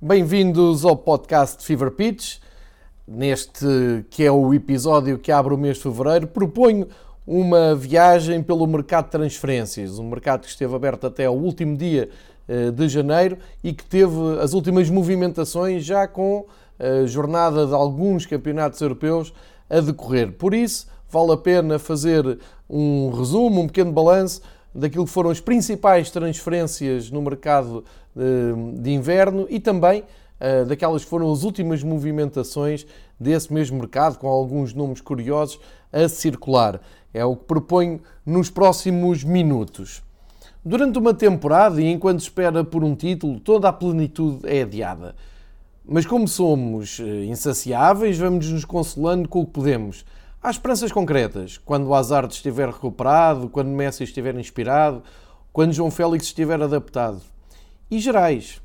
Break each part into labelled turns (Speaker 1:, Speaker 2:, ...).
Speaker 1: Bem-vindos ao podcast Fever Pitch. Neste que é o episódio que abre o mês de fevereiro, proponho uma viagem pelo mercado de transferências, um mercado que esteve aberto até ao último dia eh, de janeiro e que teve as últimas movimentações já com a jornada de alguns campeonatos europeus a decorrer. Por isso, vale a pena fazer um resumo, um pequeno balanço daquilo que foram as principais transferências no mercado eh, de inverno e também eh, daquelas que foram as últimas movimentações desse mesmo mercado, com alguns nomes curiosos a circular. É o que proponho nos próximos minutos. Durante uma temporada e enquanto espera por um título, toda a plenitude é adiada. Mas como somos eh, insaciáveis, vamos nos consolando com o que podemos. Há esperanças concretas. Quando o Hazard estiver recuperado, quando Messi estiver inspirado, quando João Félix estiver adaptado. E gerais.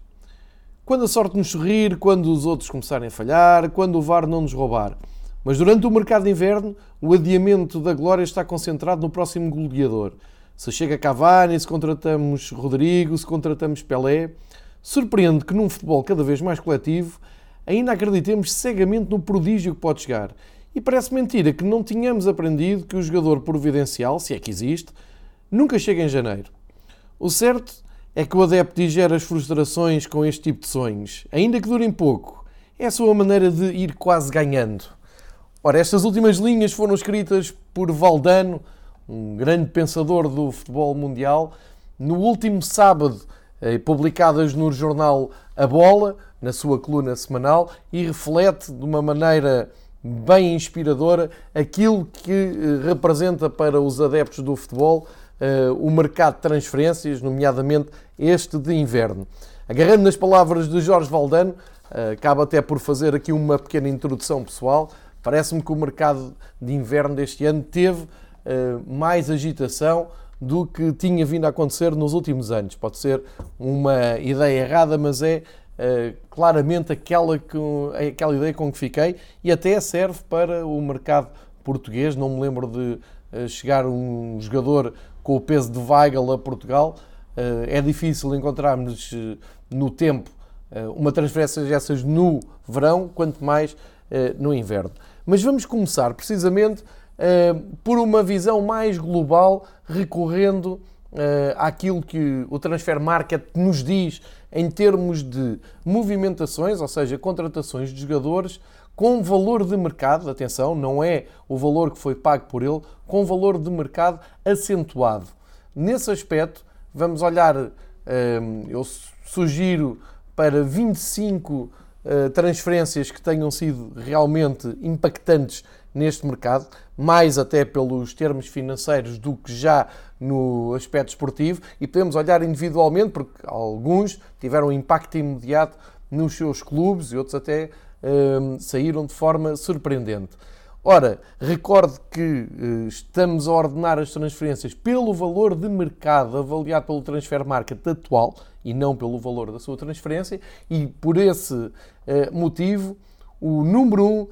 Speaker 1: Quando a sorte nos sorrir, quando os outros começarem a falhar, quando o VAR não nos roubar. Mas durante o mercado de inverno, o adiamento da glória está concentrado no próximo goleador. Se chega Cavani, se contratamos Rodrigo, se contratamos Pelé, surpreende que num futebol cada vez mais coletivo ainda acreditemos cegamente no prodígio que pode chegar. E parece mentira que não tínhamos aprendido que o jogador providencial, se é que existe, nunca chega em janeiro. O certo é que o adepto digera as frustrações com este tipo de sonhos, ainda que durem pouco. É a sua maneira de ir quase ganhando. Ora, estas últimas linhas foram escritas por Valdano, um grande pensador do futebol mundial, no último sábado, eh, publicadas no jornal A Bola, na sua coluna semanal, e reflete de uma maneira bem inspiradora aquilo que eh, representa para os adeptos do futebol o mercado de transferências, nomeadamente este de inverno. Agarrando nas palavras de Jorge Valdano, acaba até por fazer aqui uma pequena introdução pessoal. Parece-me que o mercado de inverno deste ano teve mais agitação do que tinha vindo a acontecer nos últimos anos. Pode ser uma ideia errada, mas é uh, claramente aquela, que, aquela ideia com que fiquei e até serve para o mercado português. Não me lembro de uh, chegar um jogador com o peso de Weigl a Portugal. Uh, é difícil encontrarmos no tempo uma transferência dessas no verão, quanto mais no inverno. Mas vamos começar precisamente eh, por uma visão mais global, recorrendo àquilo que o Transfer Market nos diz em termos de movimentações, ou seja, contratações de jogadores com valor de mercado, atenção, não é o valor que foi pago por ele, com valor de mercado acentuado. Nesse aspecto, vamos olhar, eh, eu sugiro para 25 transferências que tenham sido realmente impactantes neste mercado, mais até pelos termos financeiros do que já no aspecto esportivo, e podemos olhar individualmente, porque alguns tiveram impacto imediato nos seus clubes e outros até hum, saíram de forma surpreendente. Ora, recorde que uh, estamos a ordenar as transferências pelo valor de mercado avaliado pelo Transfer Market atual e não pelo valor da sua transferência, e por esse uh, motivo, o número 1 um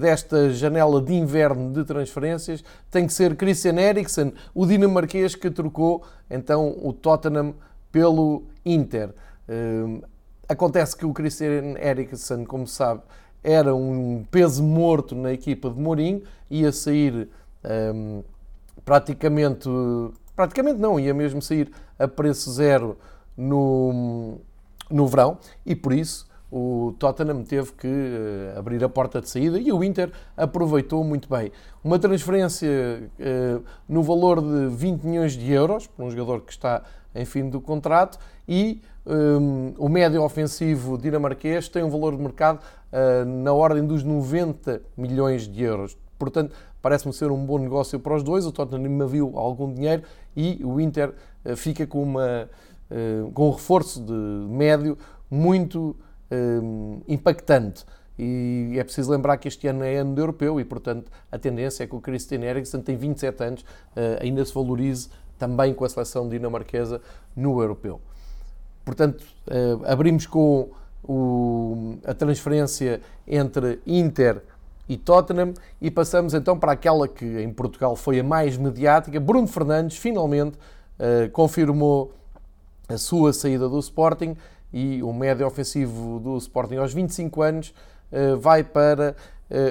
Speaker 1: desta janela de inverno de transferências tem que ser Christian Eriksen, o dinamarquês que trocou então o Tottenham pelo Inter. Eh, acontece que o Christian Eriksen, como se sabe, era um peso morto na equipa de Mourinho, ia sair um, eh, praticamente, praticamente não, ia mesmo sair a preço zero no, no verão e por isso o Tottenham teve que uh, abrir a porta de saída e o Inter aproveitou muito bem. Uma transferência uh, no valor de 20 milhões de euros, para um jogador que está em fim do contrato, e um, o médio ofensivo dinamarquês tem um valor de mercado uh, na ordem dos 90 milhões de euros. Portanto, parece-me ser um bom negócio para os dois. O Tottenham viu algum dinheiro e o Inter fica com, uma, com um reforço de médio muito Hum, impactante. E é preciso lembrar que este ano é ano europeu e, portanto, a tendência é que o Christian Eriksen tem 27 anos, eh, ainda se valorize também com a seleção dinamarquesa no europeu. Portanto, eh, abrimos com o, a transferência entre Inter e Tottenham e passamos então para aquela que em Portugal foi a mais mediática. Bruno Fernandes finalmente uh, confirmou a sua saída do Sporting e o médio ofensivo do Sporting aos 25 anos vai para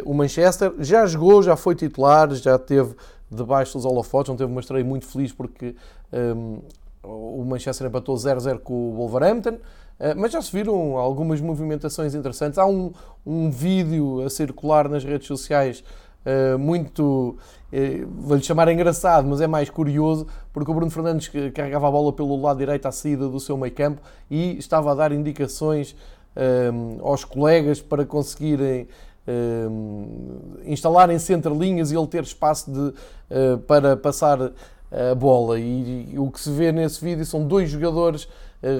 Speaker 1: o Manchester. Já jogou, já foi titular, já teve debaixo dos holofotes, não teve uma estreia muito feliz porque um, o Manchester empatou 0-0 com o Wolverhampton, eh, mas já se viram algumas movimentações interessantes. Há um, um vídeo a circular nas redes sociais muito, uh, vou-lhe chamar engraçado, mas é mais curioso, porque o Bruno Fernandes carregava a bola pelo lado direito à saída do seu meio campo e estava a dar indicações uh, aos colegas para conseguirem instalarem-se entre linhas e ele ter espaço de, para passar a bola. E, o que se vê nesse vídeo são dois jogadores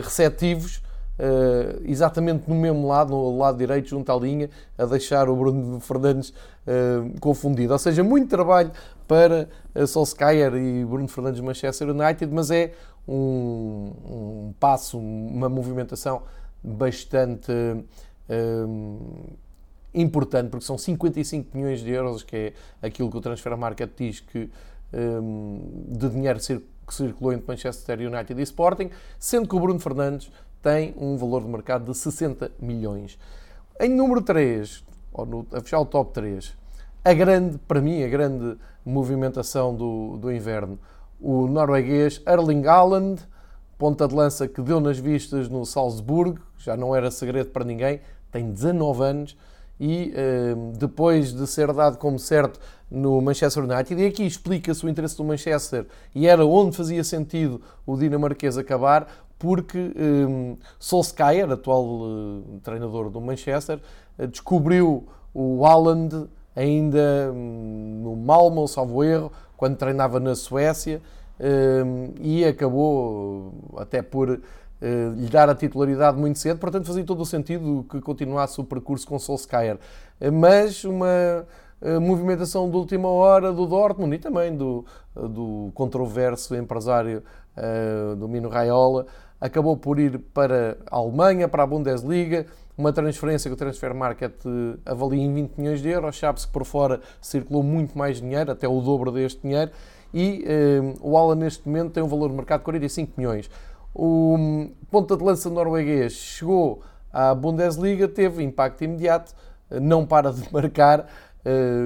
Speaker 1: receptivos Uh, exatamente no mesmo lado, no lado direito, junto à linha, a deixar o Bruno Fernandes uh, confundido. Ou seja, muito trabalho para uh, Solskjaer e Bruno Fernandes Manchester United, mas é um, um passo, uma movimentação bastante importante, porque são 55 milhões de euros, que é aquilo que o Transfer Market diz que de dinheiro que circulou entre Manchester United e Sporting, sendo que o Bruno Fernandes tem um valor de mercado de 60 milhões. Em número 3, ou no, a fechar o top 3, a grande, para mim, a grande movimentação do, do inverno, o norueguês Erling Haaland, ponta de lança que deu nas vistas no Salzburgo, já não era segredo para ninguém, tem 19 anos e eh, depois de ser dado como certo no Manchester United, e aqui explica-se o interesse do Manchester e era onde fazia sentido o dinamarquês acabar, porque um, Solskjaer, atual uh, treinador do Manchester, uh, descobriu o Haaland ainda um, no Malmo, salvo erro, quando treinava na Suécia, um, e acabou uh, até por uh, lhe dar a titularidade muito cedo, portanto fazia todo o sentido que continuasse o percurso com Solskjaer. Uh, mas uma movimentação de última hora do Dortmund e também do, do controverso empresário do Mino Raiola acabou por ir para a Alemanha, para a Bundesliga, uma transferência que o Transfer Market avalia em 20 milhões de euros, sabe-se que por fora circulou muito mais dinheiro, até o dobro deste dinheiro, e eh, o Alan neste momento tem um valor de mercado de 45 milhões. O um, ponta de lança norueguês chegou à Bundesliga, teve impacto imediato, não para de marcar, eh,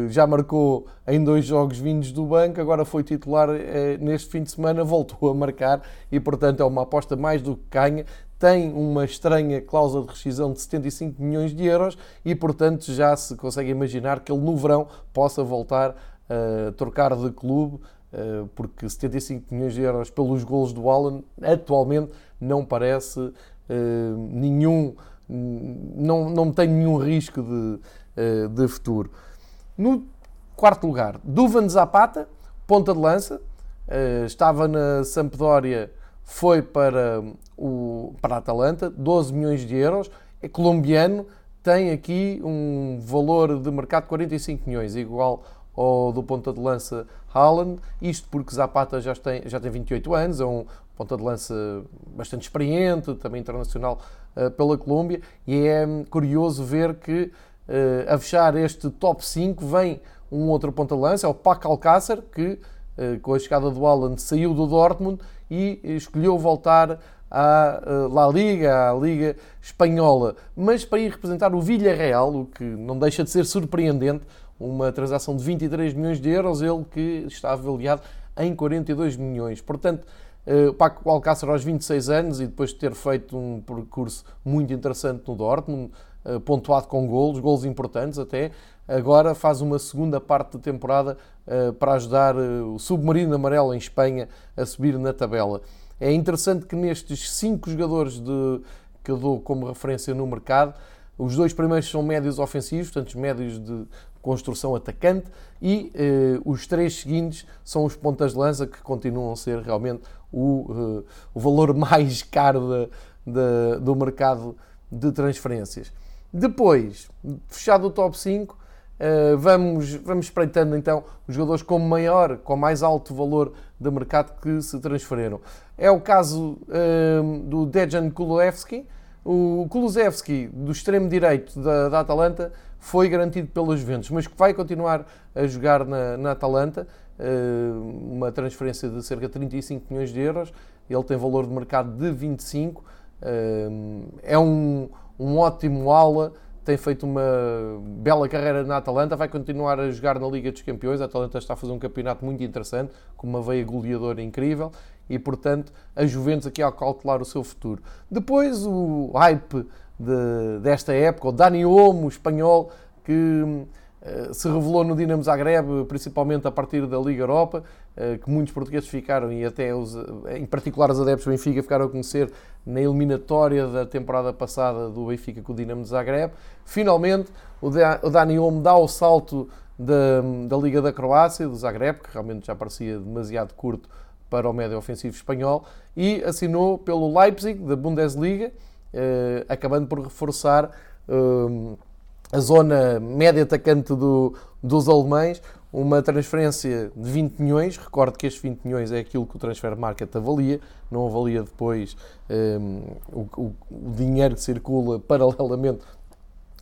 Speaker 1: já marcou em dois jogos vindos do banco, agora foi titular eh, neste fim de semana, voltou a marcar e, portanto, é uma aposta mais do que ganha. Tem uma estranha cláusula de rescisão de 75 milhões de euros e, portanto, já se consegue imaginar que ele no verão possa voltar a trocar de clube, eh, porque 75 milhões de euros pelos golos do Alan atualmente não parece nenhum, não, não tem nenhum risco de, de futuro. No quarto lugar, Duvan Zapata, ponta de lança, uh, estava na Sampdoria, foi para, o, para a Atalanta, 12 milhões de euros, é colombiano, tem aqui um valor de mercado de 45 milhões, igual ao do ponta de lança Haaland, isto porque Zapata já tem, já tem 28 anos, é um ponta de lança bastante experiente, também internacional uh, pela Colômbia, e é curioso ver que a fechar este top 5 vem um outro ponta-lança, é o Paco Alcácer, que uh, com a chegada do Alan saiu do Dortmund e escolheu voltar à uh, La Liga, à Liga Espanhola, mas para ir representar o Villarreal, o que não deixa de ser surpreendente, uma transação de 23 milhões de euros, ele que está avaliado em 42 milhões. Portanto, uh, Paco Alcácer aos 26 anos e depois de ter feito um percurso muito interessante no Dortmund, eh, pontuado com golos, golos importantes até. Agora faz uma segunda parte de temporada uh, para ajudar uh, o Submarino Amarelo em Espanha a subir na tabela. É interessante que nestes cinco jogadores de, que eu dou como referência no mercado, os dois primeiros são médios ofensivos, portanto, médios de construção atacante, e os três seguintes são os pontas de lança, que continuam a ser realmente o, o valor mais caro do mercado de transferências. Depois, fechado o top 5, eh, vamos, vamos espreitando então os jogadores com maior, com mais alto valor de mercado que se transferiram. É o caso uh, do Dejan Kulevski. O Kulusevski, do extremo direito da, da, Atalanta, foi garantido pelos Juventus, mas que vai continuar a jogar na, na Atalanta. Uh, uma transferência de cerca de 35 milhões de euros. Ele tem valor de mercado de 25 é um, um ótimo ala, tem feito uma bela carreira na Atalanta, vai continuar a jogar na Liga dos Campeões. A Atalanta está a fazer um campeonato muito interessante, com uma veia goleadora incrível e, portanto, a Juventus aqui a calcular o seu futuro. Depois, o hype de, desta época, o Dani Olmo, espanhol, que eh, se revelou no Dinamo Zagreb, principalmente a partir da Liga Europa, eh, que muitos portugueses ficaram, e até os, eh, em particular os adeptos do Benfica, ficaram a conhecer na eliminatória da temporada passada do Benfica com o Dinamo Zagreb. Finalmente, o Dani Olmo dá o salto da, da Liga da Croácia, do Zagreb, que realmente já parecia demasiado curto para o médio ofensivo espanhol, e assinou pelo Leipzig, da Bundesliga, acabando por reforçar a zona média atacante do, dos alemães, uma transferência de 20 milhões. Recordo que estes 20 milhões é aquilo que o Transfer Market avalia, não avalia depois um, o, o, dinheiro que circula paralelamente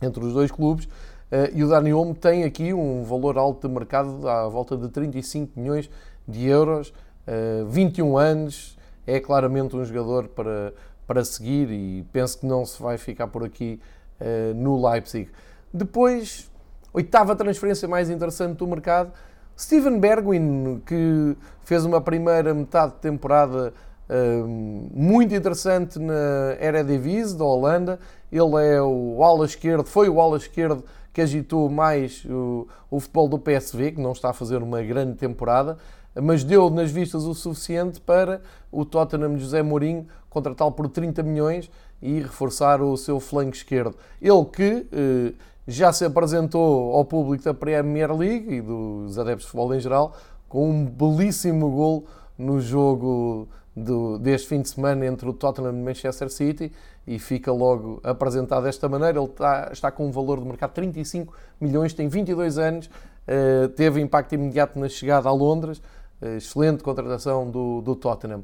Speaker 1: entre os dois clubes. Uh, e o Dani Olmo tem aqui um valor alto de mercado à volta de 35 milhões de euros, uh, 21 anos, é claramente um jogador para, para seguir e penso que não se vai ficar por aqui uh, no Leipzig. Depois, oitava transferência mais interessante do mercado, Steven Bergwijn, que fez uma primeira metade de temporada uh, muito interessante na Eredivisie da Holanda. Ele é o ala esquerdo, foi o ala esquerdo que agitou mais o, o futebol do PSV, que não está a fazer uma grande temporada, mas deu nas vistas o suficiente para o Tottenham José Mourinho contratá-lo por 30 milhões e reforçar o seu flanco esquerdo. Ele que eh, já se apresentou ao público da Premier League e dos adeptos de futebol em geral com um belíssimo gol no jogo do, deste fim de semana entre o Tottenham e o Manchester City e fica logo apresentado desta maneira. Ele está, está com um valor de mercado de 35 milhões, tem 22 anos, uh, teve impacto imediato na chegada a Londres, uh, excelente contratação do, do Tottenham.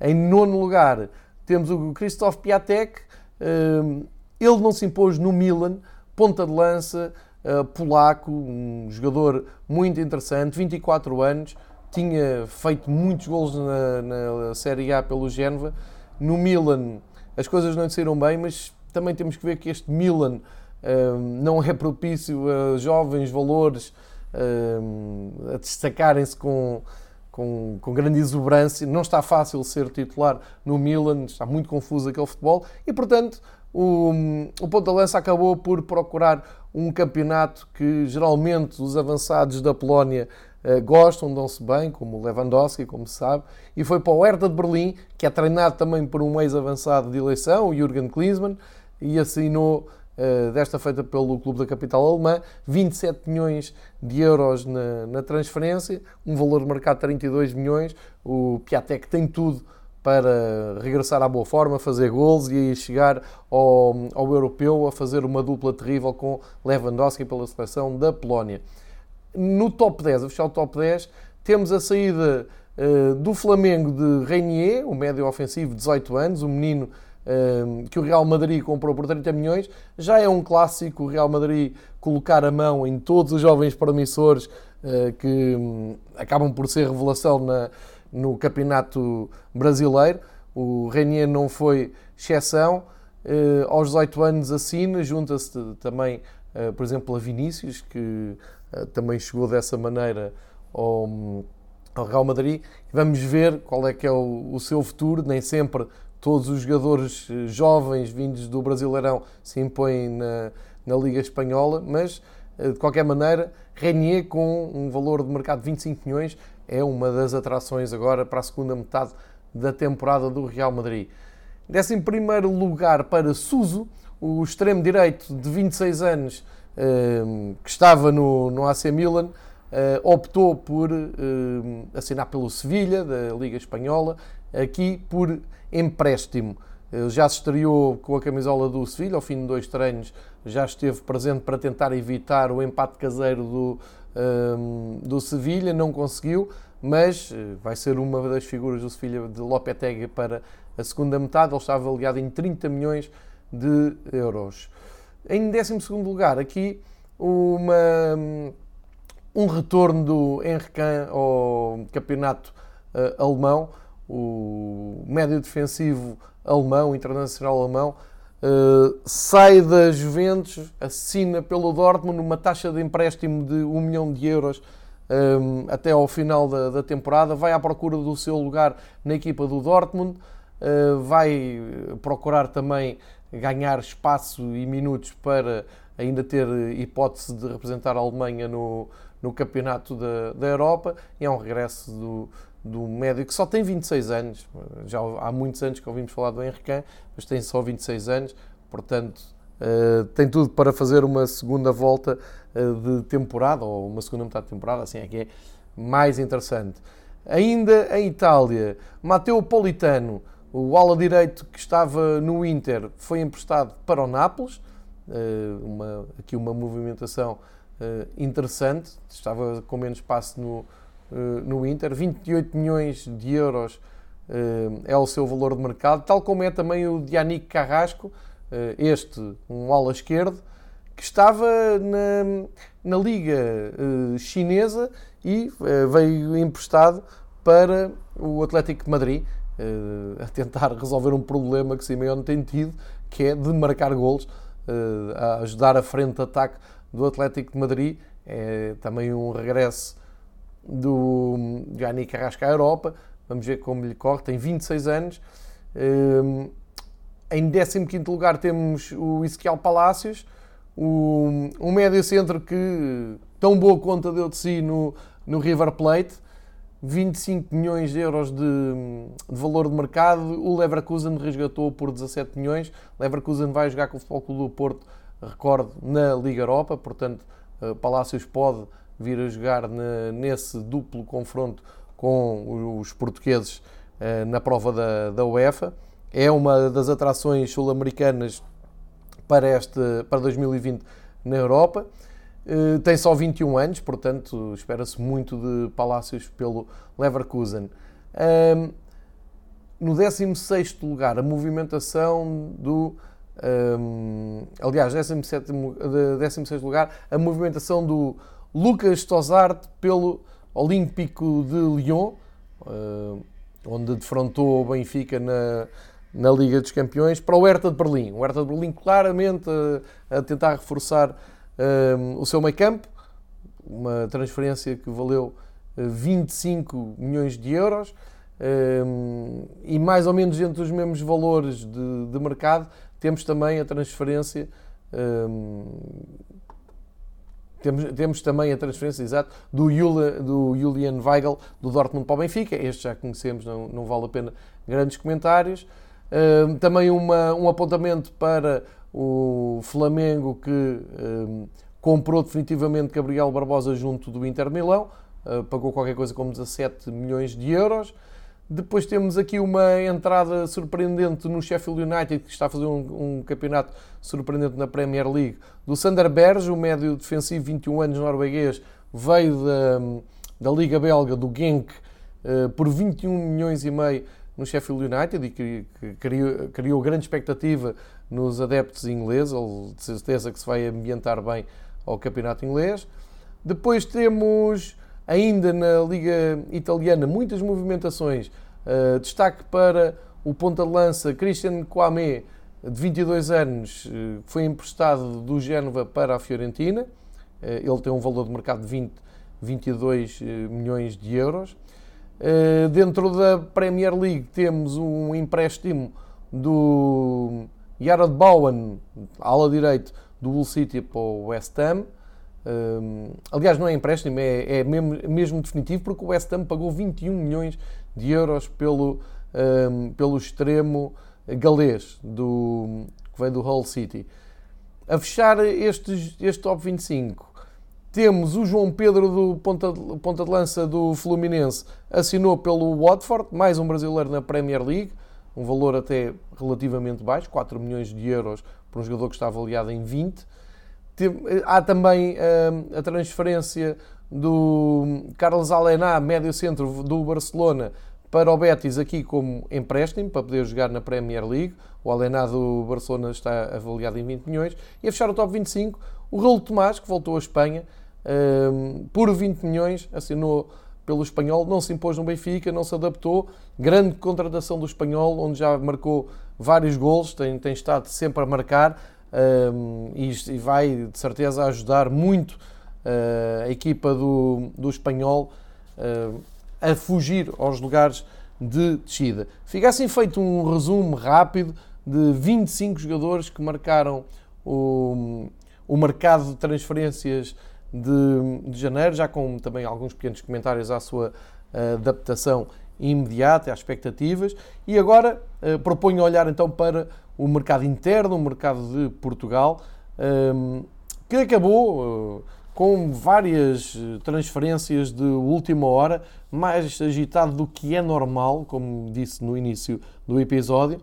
Speaker 1: Em nono lugar temos o Christoph Piatek, uh, ele não se impôs no Milan, ponta de lança, uh, polaco, um jogador muito interessante, 24 anos, tinha feito muitos gols na, na Série A pelo Génova. No Milan as coisas não lhe saíram bem, mas também temos que ver que este Milan uh, não é propício a jovens valores uh, a destacarem-se com, com, com, grande exuberância. Não está fácil ser titular no Milan, está muito confuso aquele futebol e, portanto, o, o Ponta Lança acabou por procurar um campeonato que geralmente os avançados da Polónia uh, gostam, dão-se bem, como o Lewandowski, como se sabe, e foi para o Hertha de Berlim, que é treinado também por um ex-avançado de eleição, o Jürgen Klinsmann, e assinou, uh, desta feita pelo clube da capital alemã, 27 milhões de euros na, na transferência, um valor de 32 milhões. O Piatek tem tudo para regressar à boa forma, fazer gols e chegar ao, ao europeu a fazer uma dupla terrível com Lewandowski pela seleção da Polónia. No top 10, a fechar o top 10, temos a saída uh, do Flamengo de Reinier, o médio ofensivo, 18 anos, um menino uh, que o Real Madrid comprou por 30 milhões. Já é um clássico o Real Madrid colocar a mão em todos os jovens promissores uh, que um, acabam por ser revelação na, no campeonato brasileiro. O Renier não foi exceção. Uh, aos 18 anos assina, junta-se também, uh, por exemplo, a Vinícius, que uh, também chegou dessa maneira ao, ao, Real Madrid. Vamos ver qual é que é o, o, seu futuro. Nem sempre todos os jogadores jovens vindos do Brasileirão se impõem na, na Liga Espanhola, mas de qualquer maneira, Renier com um valor de mercado de 25 milhões é uma das atrações agora para a segunda metade da temporada do Real Madrid. Décimo primeiro lugar para Suso, o extremo direito de 26 anos ehm, que estava no, no AC Milan, eh, optou por ehm, assinar pelo Sevilha, da Liga Espanhola, aqui por empréstimo. Já se estreou com a camisola do Sevilha, ao fim de dois treinos já esteve presente para tentar evitar o empate caseiro do, um, do Sevilha, não conseguiu, mas eh, vai ser uma das figuras do Sevilha de Lopetegui para a segunda metade. Ele está avaliado em 30 milhões de euros. Em 12 lugar, aqui uma, um retorno do Henrique ao campeonato uh, alemão. O médio defensivo alemão, internacional alemão, uh, sai da Juventus, assina pelo Dortmund uma taxa de empréstimo de 1 milhão de euros um, até ao final da, da, temporada, vai à procura do seu lugar na equipa do Dortmund, uh, vai procurar também ganhar espaço e minutos para ainda ter hipótese de representar a Alemanha no, no campeonato da, da Europa. E é um regresso do, do médio que só tem 26 anos. Já há muitos anos que ouvimos falar do Henrique, mas tem só 26 anos, portanto uh, tem tudo para fazer uma segunda volta uh, de temporada, ou uma segunda metade de temporada, assim é que é mais interessante. Ainda em Itália, Matteo Politano, o ala direito que estava no Inter, foi emprestado para o Nápoles. Uh, uma, aqui uma movimentação interessante, estava com menos espaço no, no Inter, 28 milhões de euros eh, é o seu valor de mercado, tal como é também o de Yannick Carrasco, eh, este, um ala esquerdo, que estava na, na Liga Chinesa e veio emprestado para o Atlético de Madrid, a tentar resolver um problema que Simeone tem tido, que é de marcar golos, a ajudar a frente de ataque do Atlético de Madrid. É também um regresso do Gianni Carrasco à Europa. Vamos ver como lhe corre. Tem 26 anos. Hum, em 15 lugar temos o Ezequiel Palácios, um médio centro que tão boa conta deu de si no, no River Plate. 25 milhões de euros de, de, valor de mercado. O Leverkusen resgatou por 17 milhões. Leverkusen vai jogar com o Futebol Clube do Porto, recordo, na Liga Europa. Portanto, eh, Palácios pode vir a jogar nesse duplo confronto com os portugueses eh, na prova da, da UEFA. É uma das atrações sul-americanas para, este, para 2020 na Europa. Eh, tem só 21 anos, portanto, espera-se muito de Palácios pelo Leverkusen. no 16 lugar, a movimentação do. Um, aliás, 17, 16 lugar, a movimentação do Lucas Tozart pelo Olímpico de Lyon, eh, onde defrontou o Benfica na, na Liga dos Campeões, para o Hertha de Berlim. O Hertha de Berlim claramente a, a tentar reforçar um, eh, o seu meio campo, uma transferência que valeu 25 eh, milhões de euros um, e mais ou menos entre os mesmos valores de, de mercado temos também a transferência um, temos, temos também a transferência, exato, do, Jula, do Julian Weigl do Dortmund para o Benfica. Este já conhecemos, não, não vale a pena grandes comentários. Uh, também uma, um apontamento para o Flamengo que uh, comprou definitivamente Gabriel Barbosa junto do Inter Milão, uh, pagou qualquer coisa como 17 milhões de euros. Depois temos aqui uma entrada surpreendente no Sheffield United, que está a fazer um, um campeonato surpreendente na Premier League, do Sander Berge, o médio defensivo, 21 anos, norueguês, veio da, da Liga Belga, do Genk, uh, por 21 milhões e meio no Sheffield United e que, criou, criou, grande expectativa nos adeptos ingleses, ou de certeza que se vai ambientar bem ao campeonato inglês. Depois temos ainda na Liga Italiana, muitas movimentações. Uh, destaque para o ponta de lança Christian Kwame, de 22 anos, uh, foi emprestado do Génova para a Fiorentina. Uh, ele tem um valor de mercado de 20, 22 milhões de euros. dentro da Premier League temos um empréstimo do Jarrod Bowen, ala direito do Hull City para o West Ham. Um, aliás, não é empréstimo, é, é mesmo, mesmo, definitivo, porque o West Ham pagou 21 milhões de euros pelo, um, pelo extremo galês do, que vem do Hull City. A fechar este, este top 25, temos o João Pedro do ponta, ponta de lança do Fluminense, assinou pelo Watford, mais um brasileiro na Premier League, um valor até relativamente baixo, 4 milhões de euros para um jogador que está avaliado em 20 Há também uh, a transferência do Carlos Alená, médio centro do Barcelona, para o Betis aqui como empréstimo, para poder jogar na Premier League. O Alená do Barcelona está avaliado em 20 milhões. E a fechar o top 25, o Raul Tomás, que voltou à Espanha, uh, por 20 milhões, assinou pelo espanhol, não se impôs no Benfica, não se adaptou. Grande contratação do espanhol, onde já marcou vários golos, tem, tem estado sempre a marcar e, e, vai de certeza ajudar muito uh, a equipa do, do espanhol uh, a fugir aos lugares de descida. Fica assim feito um resumo rápido de 25 jogadores que marcaram o, o mercado de transferências de, de janeiro, já com também alguns pequenos comentários à sua uh, adaptação imediata, às expectativas. E agora uh, proponho olhar então para o mercado interno, o mercado de Portugal, um, ehm, que acabou uh, com várias transferências de última hora, mais agitado do que é normal, como disse no início do episódio.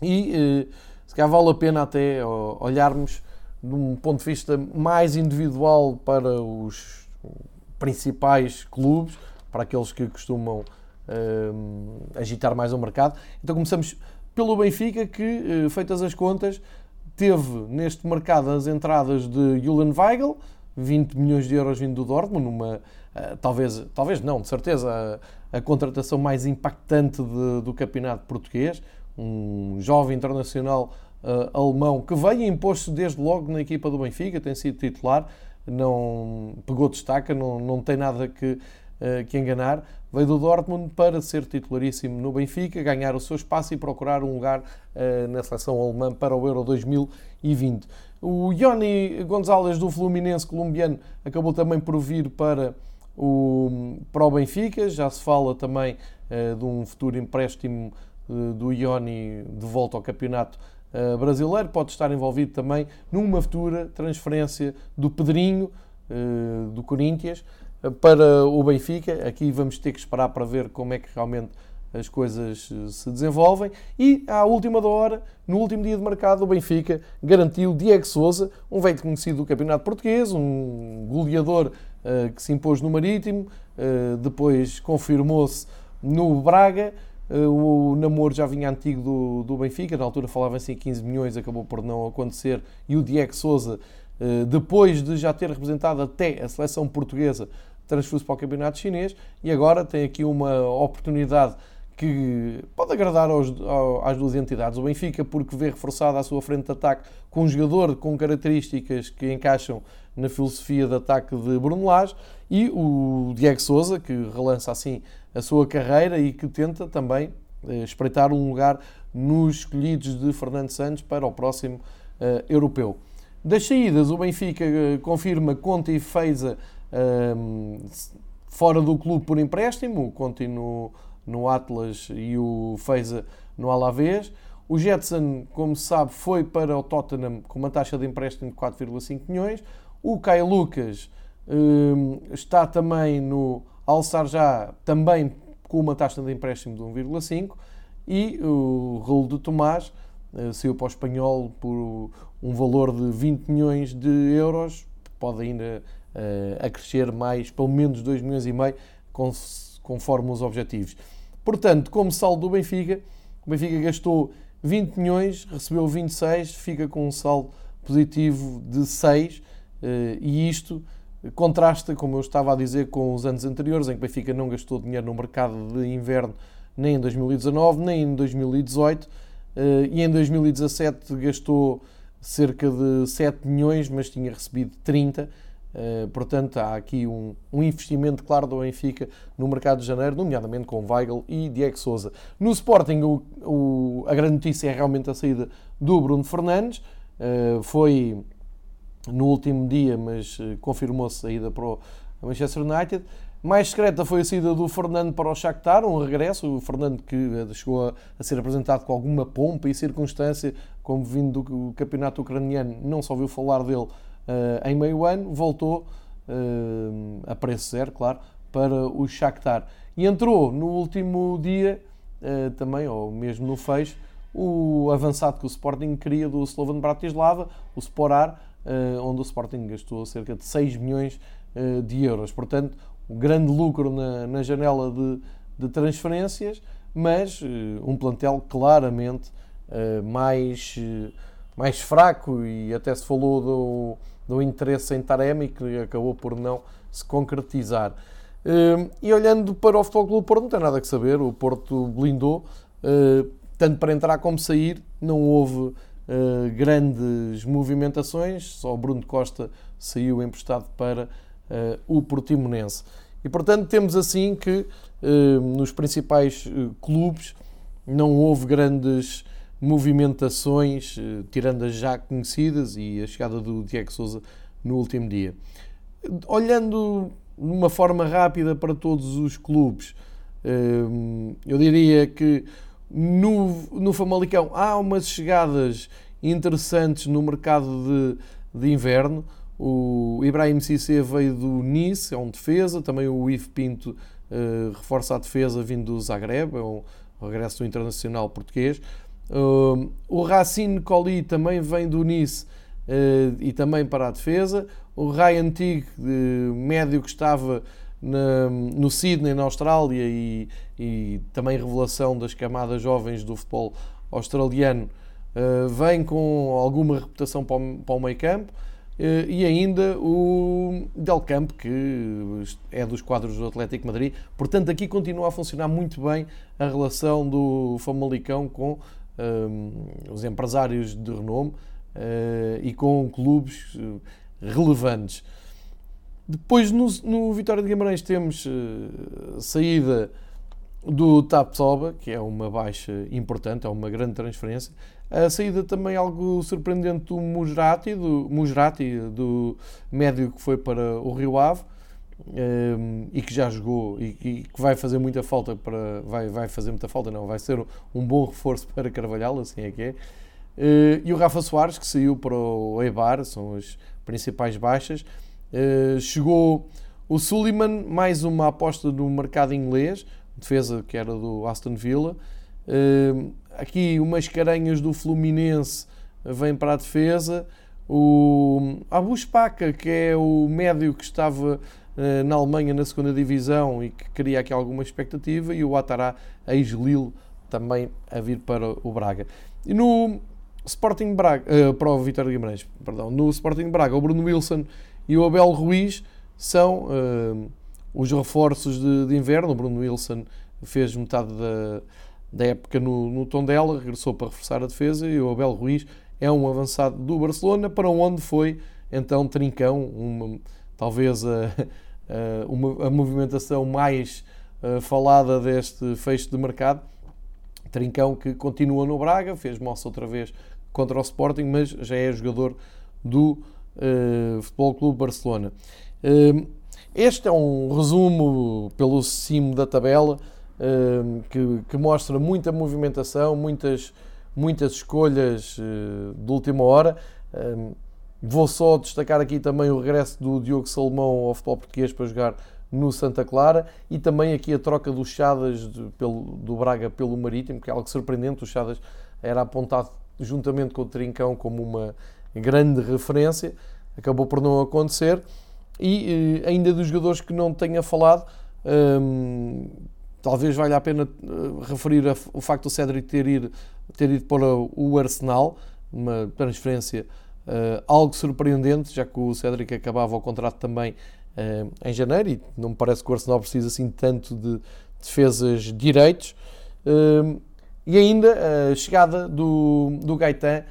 Speaker 1: E se calhar vale a pena até olharmos de um ponto de vista mais individual para os principais clubes, para aqueles que costumam uh, agitar mais o mercado. Então começamos pelo Benfica, que, uh, feitas as contas, teve neste mercado as entradas de Julian Weigl, 20 milhões de euros vindo do Dortmund, numa, uh, talvez, talvez não, de certeza, a, a contratação mais impactante de, do campeonato português, um jovem internacional uh, alemão que veio imposto desde logo na equipa do Benfica, tem sido titular, não pegou destaca, não, não tem nada que, que enganar. Veio do Dortmund para ser titularíssimo no Benfica, ganhar o seu espaço e procurar um lugar uh, na seleção alemã para o Euro 2020. O Ioni Gonzalez do Fluminense colombiano acabou também por vir para o, para o Benfica. Já se fala também uh, de um futuro empréstimo do Ioni de volta ao campeonato brasileiro, pode estar envolvido também numa futura transferência do Pedrinho, do Corinthians, para o Benfica. Aqui vamos ter que esperar para ver como é que realmente as coisas se desenvolvem. E à última da hora, no último dia de mercado, o Benfica garantiu Diego Souza, um velho conhecido do Campeonato Português, um goleador uh, que se impôs no Marítimo, uh, depois confirmou-se no Braga. Eh, o namoro já vinha antigo do, do Benfica, na altura falava-se em 15 milhões, acabou por não acontecer. E o Diego Souza, eh, depois de já ter representado até a seleção portuguesa, transferiu-se para o campeonato chinês e agora tem aqui uma oportunidade que pode agradar aos, às duas entidades. O Benfica, porque vê reforçada a sua frente de ataque com um jogador com características que encaixam na filosofia de ataque de Bruno Lage, e o Diego Souza, que relança assim a sua carreira e que tenta também eh, espreitar um lugar nos escolhidos de Fernando Santos para o próximo uh, europeu. Das saídas, o Benfica uh, confirma Conte e Feiza uh, fora do clube por empréstimo, o Conte no, Atlas e o Feiza no Alavés. O Jetson, como se sabe, foi para o Tottenham com uma taxa de empréstimo de 4,5 milhões. O Caio Lucas Hum, está também no Alçar já também com uma taxa de empréstimo de 1,5 e o Raul de Tomás eh, saiu para o espanhol por um valor de 20 milhões de euros, pode ainda uh, acrescer mais, pelo menos 2 milhões e meio, conforme os objetivos. Portanto, como saldo do Benfica, o Benfica gastou 20 milhões, recebeu 26, fica com um saldo positivo de 6 uh, e isto Contrasta, como eu estava a dizer, com os anos anteriores, em que o Benfica não gastou dinheiro no mercado de inverno nem em 2019, nem em 2018, eh, e em 2017 gastou cerca de 7 milhões, mas tinha recebido 30. Eh, portanto, há aqui um, um, investimento claro do Benfica no mercado de janeiro, nomeadamente com Weigl e Diego Souza. No Sporting, o, o, a grande notícia é realmente a saída do Bruno Fernandes. Eh, foi no último dia, mas eh, confirmou-se a ida para o Manchester United. Mais secreta foi a saída do Fernando para o Shakhtar, um regresso. O Fernando que chegou a, a ser apresentado com alguma pompa e circunstância, como vindo do campeonato ucraniano, não só ouviu falar dele uh, em meio ano, voltou uh, a preço zero, claro, para o Shakhtar. E entrou no último dia, uh, também, ou mesmo no fecho, o avançado que o Sporting queria do Slovan Bratislava, o Sporar, eh, onde o Sporting gastou cerca de 6 milhões eh, de euros. Portanto, um grande lucro na, na janela de, de, transferências, mas eh, um plantel claramente mais, mais fraco e até se falou do, do interesse em Taremi que acabou por não se concretizar. E olhando para o Futebol Clube Porto, não tem nada que saber. O Porto blindou, tanto para entrar como sair, não houve grandes movimentações. Só o Bruno Costa saiu emprestado para o Portimonense. E portanto, temos assim que nos principais clubes não houve grandes movimentações, tirando as já conhecidas e a chegada do Diego Souza no último dia. Olhando de uma forma rápida para todos os clubes, hum, eu diria que no, no Famalicão há umas chegadas interessantes no mercado de, de inverno. O Ibrahim Cissé veio do Nice, é um defesa. Também o Ivo Pinto uh, reforça a defesa vindo do Zagreb, é um regresso do internacional português. Uh, o Racine Colli também vem do Nice uh, e também para a defesa. O Ryan Tig, médio que estava na, no Sydney, na Austrália, e, e, também revelação das camadas jovens do futebol australiano, uh, vem com alguma reputação para o, para o meio campo. Uh, e ainda o Del Campo, que é dos quadros do Atlético Madrid. Portanto, aqui continua a funcionar muito bem a relação do Famalicão com os empresários de renome uh, e com clubes uh, relevantes. Depois, no, no, Vitória de Guimarães, temos uh, saída do Tapsoba, que é uma baixa importante, é uma grande transferência. A saída também algo surpreendente do Musrati, do, Musrati, do médio que foi para o Rio Ave um, e que já jogou e, e, que vai fazer muita falta para vai, vai fazer muita falta não vai ser um bom reforço para Carvalhal assim é que é Uh, e o Rafa Soares, que saiu para o Eibar, são as principais baixas. Uh, chegou o Suleiman, mais uma aposta no mercado inglês, defesa que era do Aston Villa. Uh, aqui umas caranhas do Fluminense vêm para a defesa. O Abu Spaka, que é o médio que estava na Alemanha na segunda divisão e que cria aqui alguma expectativa, e o Atará, ex-Lille, também a vir para o Braga. E no Sporting Braga, uh, para o Vitória Guimarães, perdão, no Sporting Braga, o Bruno Wilson e o Abel Ruiz são uh, os reforços de, de, inverno. O Bruno Wilson fez metade da, da época no, no Tondela, regressou para reforçar a defesa e o Abel Ruiz é um avançado do Barcelona, para onde foi então Trincão, uma, talvez a, a, a movimentação mais uh, falada deste fecho de mercado. Trincão que continua no Braga, fez moça outra vez contra o Sporting, mas já é jogador do uh, Futebol Clube Barcelona. Uh, este é um resumo pelo cimo da tabela que, que, mostra muita movimentação, muitas, muitas escolhas de última hora. Vou só destacar aqui também o regresso do Diogo Salomão ao futebol português para jogar no Santa Clara e também aqui a troca do Chadas de, pelo, do Braga pelo Marítimo, que é algo surpreendente. O Chadas era apontado juntamente com o Trincão, como uma grande referência. Acabou por não acontecer. E eh, ainda dos jogadores que não tenha falado, hum, talvez valha a pena eh, referir a, o facto do Cédric ter ido, ter ido para o Arsenal, uma transferência uh, algo surpreendente, já que o Cédric acabava o contrato também uh, em janeiro e não me parece que o Arsenal precisa assim tanto de defesas direitos. Uh, e ainda a chegada do, do Gaetan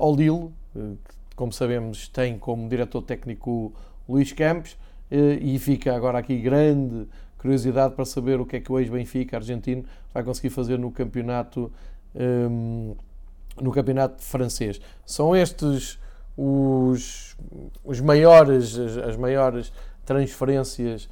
Speaker 1: ao Lille, que, como sabemos, tem como diretor técnico Luís Campos, e fica agora aqui grande curiosidade para saber o que é que o ex-Benfica argentino vai conseguir fazer no campeonato, no campeonato francês. São estes os, os maiores, as, as maiores transferências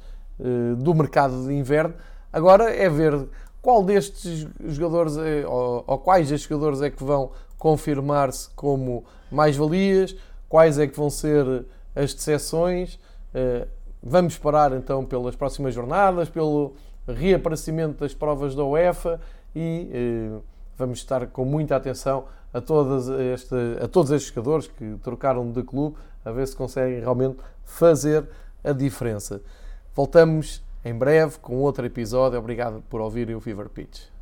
Speaker 1: do mercado de inverno. Agora é ver qual destes jogadores é, ou, ou quais destes jogadores é que vão confirmar-se como mais-valias, quais é que vão ser as decepções. Eh, vamos esperar então pelas próximas jornadas, pelo reaparecimento das provas da UEFA e eh, vamos estar com muita atenção a, todas esta, a todos estes jogadores que trocaram de clube, a ver se conseguem realmente fazer a diferença. Voltamos em breve com outro episódio. Obrigado por ouvirem o Fever Pitch.